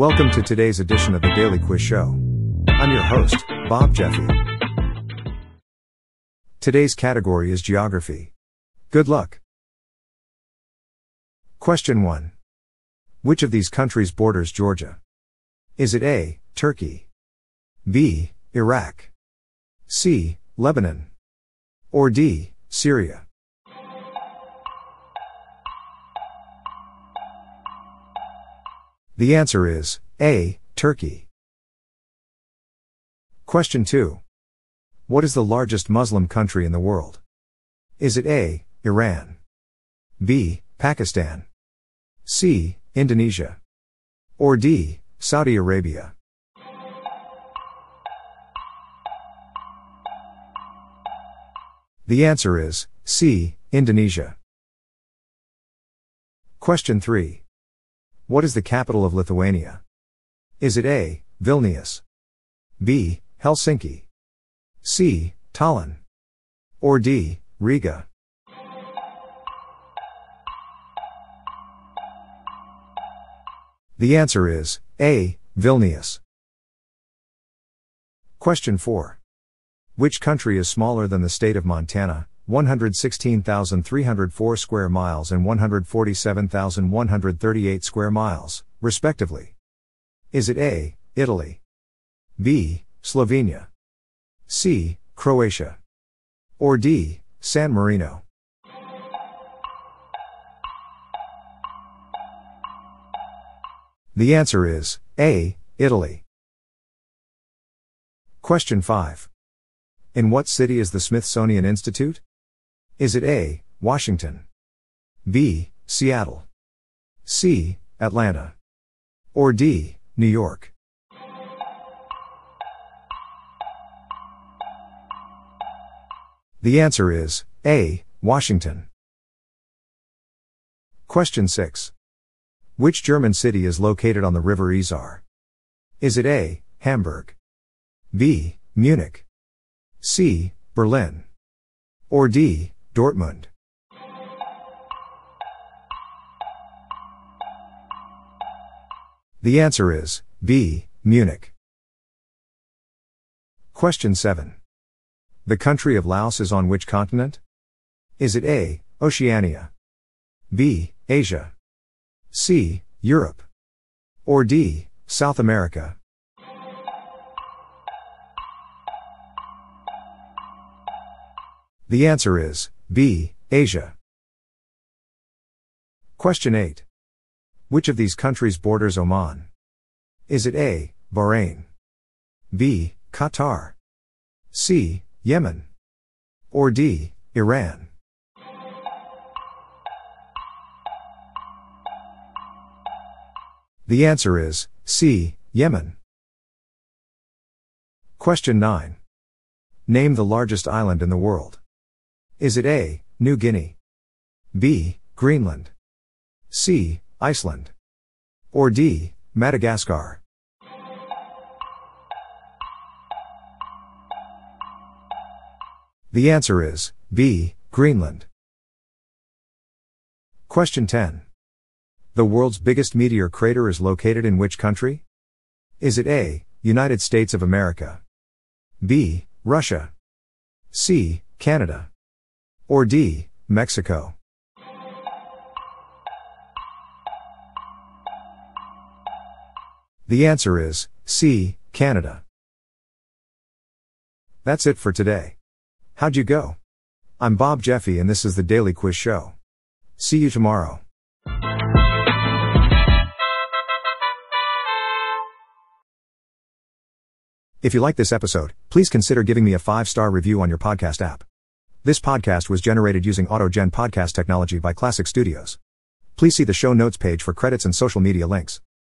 Welcome to today's edition of the Daily Quiz Show. I'm your host, Bob Jeffy. Today's category is geography. Good luck. Question 1. Which of these countries borders Georgia? Is it A. Turkey? B. Iraq? C. Lebanon? Or D. Syria? The answer is A. Turkey. Question 2. What is the largest Muslim country in the world? Is it A. Iran? B. Pakistan? C. Indonesia? Or D. Saudi Arabia? The answer is C. Indonesia. Question 3. What is the capital of Lithuania? Is it A. Vilnius? B. Helsinki? C. Tallinn? Or D. Riga? The answer is A. Vilnius. Question 4. Which country is smaller than the state of Montana, 116,304 square miles and 147,138 square miles, respectively? Is it A. Italy? B. Slovenia? C. Croatia? Or D. San Marino? The answer is A. Italy. Question 5. In what city is the Smithsonian Institute? Is it A. Washington? B. Seattle? C. Atlanta? Or D. New York? The answer is A. Washington. Question 6. Which German city is located on the river Isar? Is it A. Hamburg? B. Munich? C. Berlin? Or D. Dortmund? The answer is B. Munich. Question 7. The country of Laos is on which continent? Is it A. Oceania? B. Asia? C. Europe? Or D. South America? The answer is B. Asia. Question 8. Which of these countries borders Oman? Is it A. Bahrain? B. Qatar? C. Yemen? Or D. Iran? The answer is C. Yemen. Question 9. Name the largest island in the world. Is it A. New Guinea? B. Greenland? C. Iceland? Or D. Madagascar? The answer is B. Greenland. Question 10. The world's biggest meteor crater is located in which country? Is it A. United States of America? B. Russia? C. Canada? Or D. Mexico? The answer is C. Canada. That's it for today. How'd you go? I'm Bob Jeffy and this is the Daily Quiz Show. See you tomorrow. If you like this episode, please consider giving me a five star review on your podcast app. This podcast was generated using AutoGen podcast technology by Classic Studios. Please see the show notes page for credits and social media links.